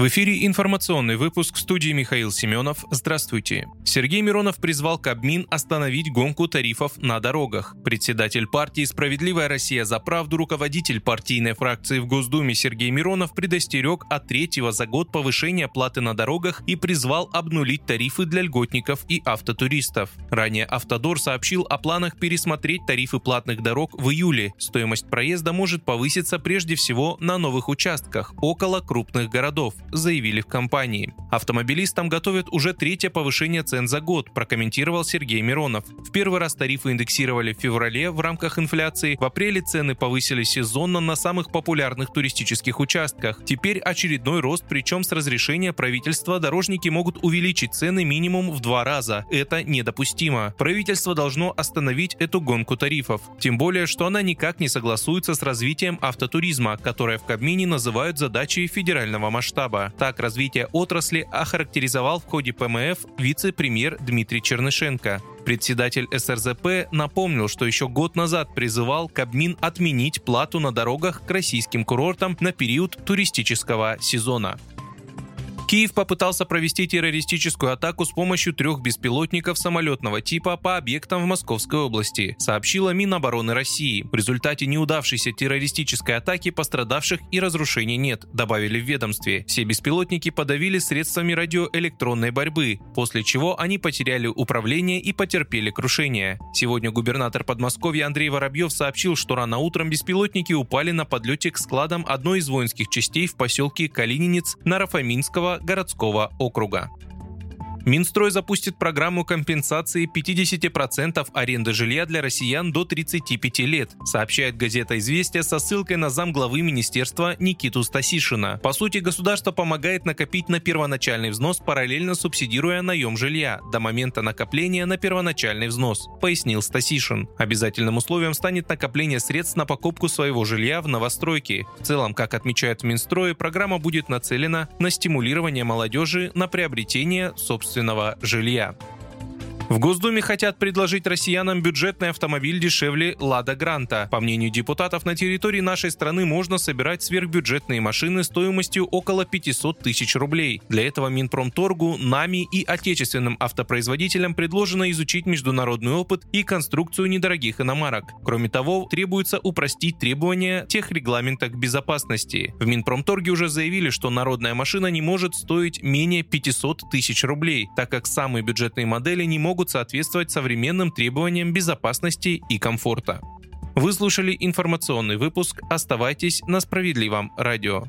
В эфире информационный выпуск студии Михаил Семенов. Здравствуйте. Сергей Миронов призвал Кабмин остановить гонку тарифов на дорогах. Председатель партии «Справедливая Россия за правду», руководитель партийной фракции в Госдуме Сергей Миронов предостерег от третьего за год повышения платы на дорогах и призвал обнулить тарифы для льготников и автотуристов. Ранее «Автодор» сообщил о планах пересмотреть тарифы платных дорог в июле. Стоимость проезда может повыситься прежде всего на новых участках, около крупных городов заявили в компании. Автомобилистам готовят уже третье повышение цен за год, прокомментировал Сергей Миронов. В первый раз тарифы индексировали в феврале в рамках инфляции, в апреле цены повысили сезонно на самых популярных туристических участках. Теперь очередной рост, причем с разрешения правительства дорожники могут увеличить цены минимум в два раза. Это недопустимо. Правительство должно остановить эту гонку тарифов. Тем более, что она никак не согласуется с развитием автотуризма, которое в Кабмине называют задачей федерального масштаба. Кирова. Так развитие отрасли охарактеризовал в ходе ПМФ вице-премьер Дмитрий Чернышенко. Председатель СРЗП напомнил, что еще год назад призывал Кабмин отменить плату на дорогах к российским курортам на период туристического сезона. Киев попытался провести террористическую атаку с помощью трех беспилотников самолетного типа по объектам в Московской области, сообщила Минобороны России. В результате неудавшейся террористической атаки пострадавших и разрушений нет, добавили в ведомстве. Все беспилотники подавили средствами радиоэлектронной борьбы, после чего они потеряли управление и потерпели крушение. Сегодня губернатор Подмосковья Андрей Воробьев сообщил, что рано утром беспилотники упали на подлете к складам одной из воинских частей в поселке Калининец Нарафаминского городского округа. Минстрой запустит программу компенсации 50% аренды жилья для россиян до 35 лет, сообщает газета «Известия» со ссылкой на замглавы министерства Никиту Стасишина. По сути, государство помогает накопить на первоначальный взнос, параллельно субсидируя наем жилья до момента накопления на первоначальный взнос, пояснил Стасишин. Обязательным условием станет накопление средств на покупку своего жилья в новостройке. В целом, как отмечают в Минстрое, программа будет нацелена на стимулирование молодежи на приобретение собственного собственного жилья. В Госдуме хотят предложить россиянам бюджетный автомобиль дешевле «Лада Гранта». По мнению депутатов, на территории нашей страны можно собирать сверхбюджетные машины стоимостью около 500 тысяч рублей. Для этого Минпромторгу, НАМИ и отечественным автопроизводителям предложено изучить международный опыт и конструкцию недорогих иномарок. Кроме того, требуется упростить требования тех регламента к безопасности. В Минпромторге уже заявили, что народная машина не может стоить менее 500 тысяч рублей, так как самые бюджетные модели не могут могут соответствовать современным требованиям безопасности и комфорта. Вы слушали информационный выпуск. Оставайтесь на справедливом радио.